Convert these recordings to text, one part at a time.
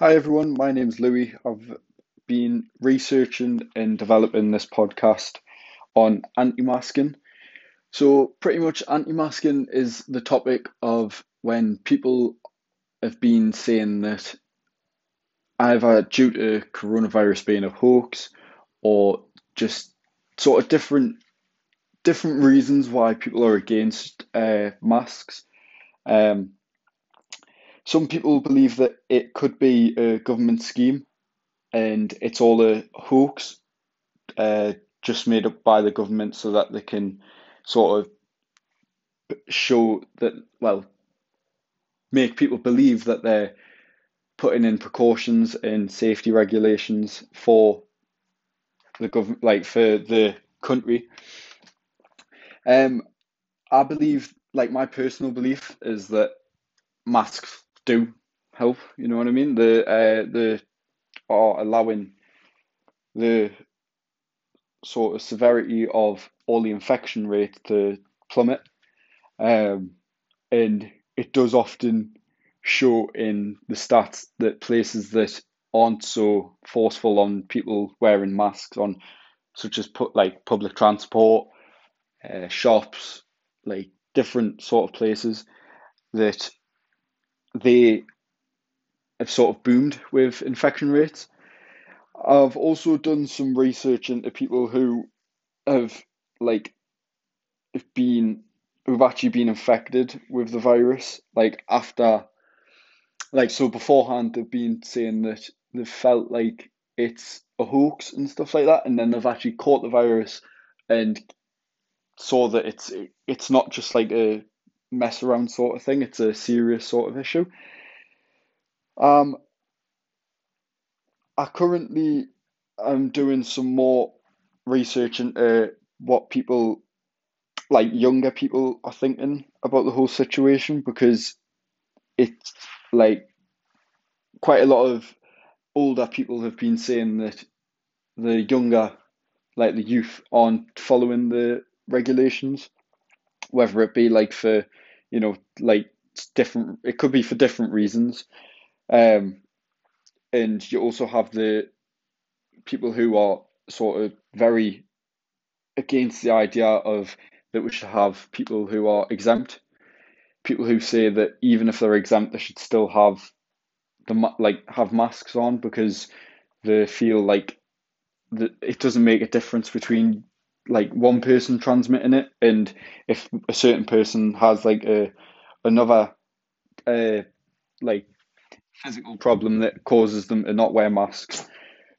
Hi everyone, my name's Louis. I've been researching and developing this podcast on anti-masking. So pretty much anti-masking is the topic of when people have been saying that either due to coronavirus being a hoax or just sort of different different reasons why people are against uh, masks. Um, some people believe that it could be a government scheme and it's all a hoax uh, just made up by the government so that they can sort of show that, well, make people believe that they're putting in precautions and safety regulations for the government, like for the country. Um, I believe, like my personal belief is that masks do help. You know what I mean? The uh, the are allowing the sort of severity of all the infection rate to plummet, um, and it does often show in the stats that places that aren't so forceful on people wearing masks on such as put like public transport uh, shops like different sort of places that they have sort of boomed with infection rates. I've also done some research into people who have like have been who've actually been infected with the virus, like after like so beforehand they've been saying that they've felt like it's a hoax and stuff like that, and then they've actually caught the virus and saw that it's it's not just like a mess around sort of thing. It's a serious sort of issue. Um, I currently am doing some more research into what people, like younger people, are thinking about the whole situation because it's like quite a lot of older people have been saying that the younger, like the youth, aren't following the regulations, whether it be like for you know, like different. It could be for different reasons, um, and you also have the people who are sort of very against the idea of that we should have people who are exempt. People who say that even if they're exempt, they should still have the like have masks on because they feel like that it doesn't make a difference between like one person transmitting it, and if a certain person has like a another uh, like physical problem that causes them to not wear masks,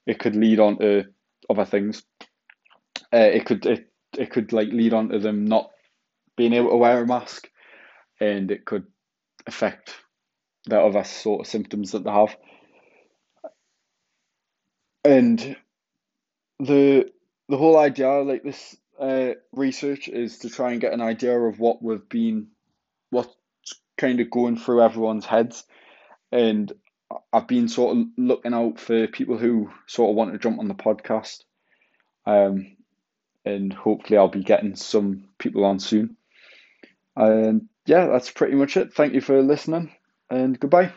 it could lead on to other things. Uh, it could it it could like lead on to them not being able to wear a mask, and it could affect the other sort of symptoms that they have. And the the whole idea, like this uh, research, is to try and get an idea of what we've been, what's kind of going through everyone's heads, and I've been sort of looking out for people who sort of want to jump on the podcast, um, and hopefully I'll be getting some people on soon. And yeah, that's pretty much it. Thank you for listening, and goodbye.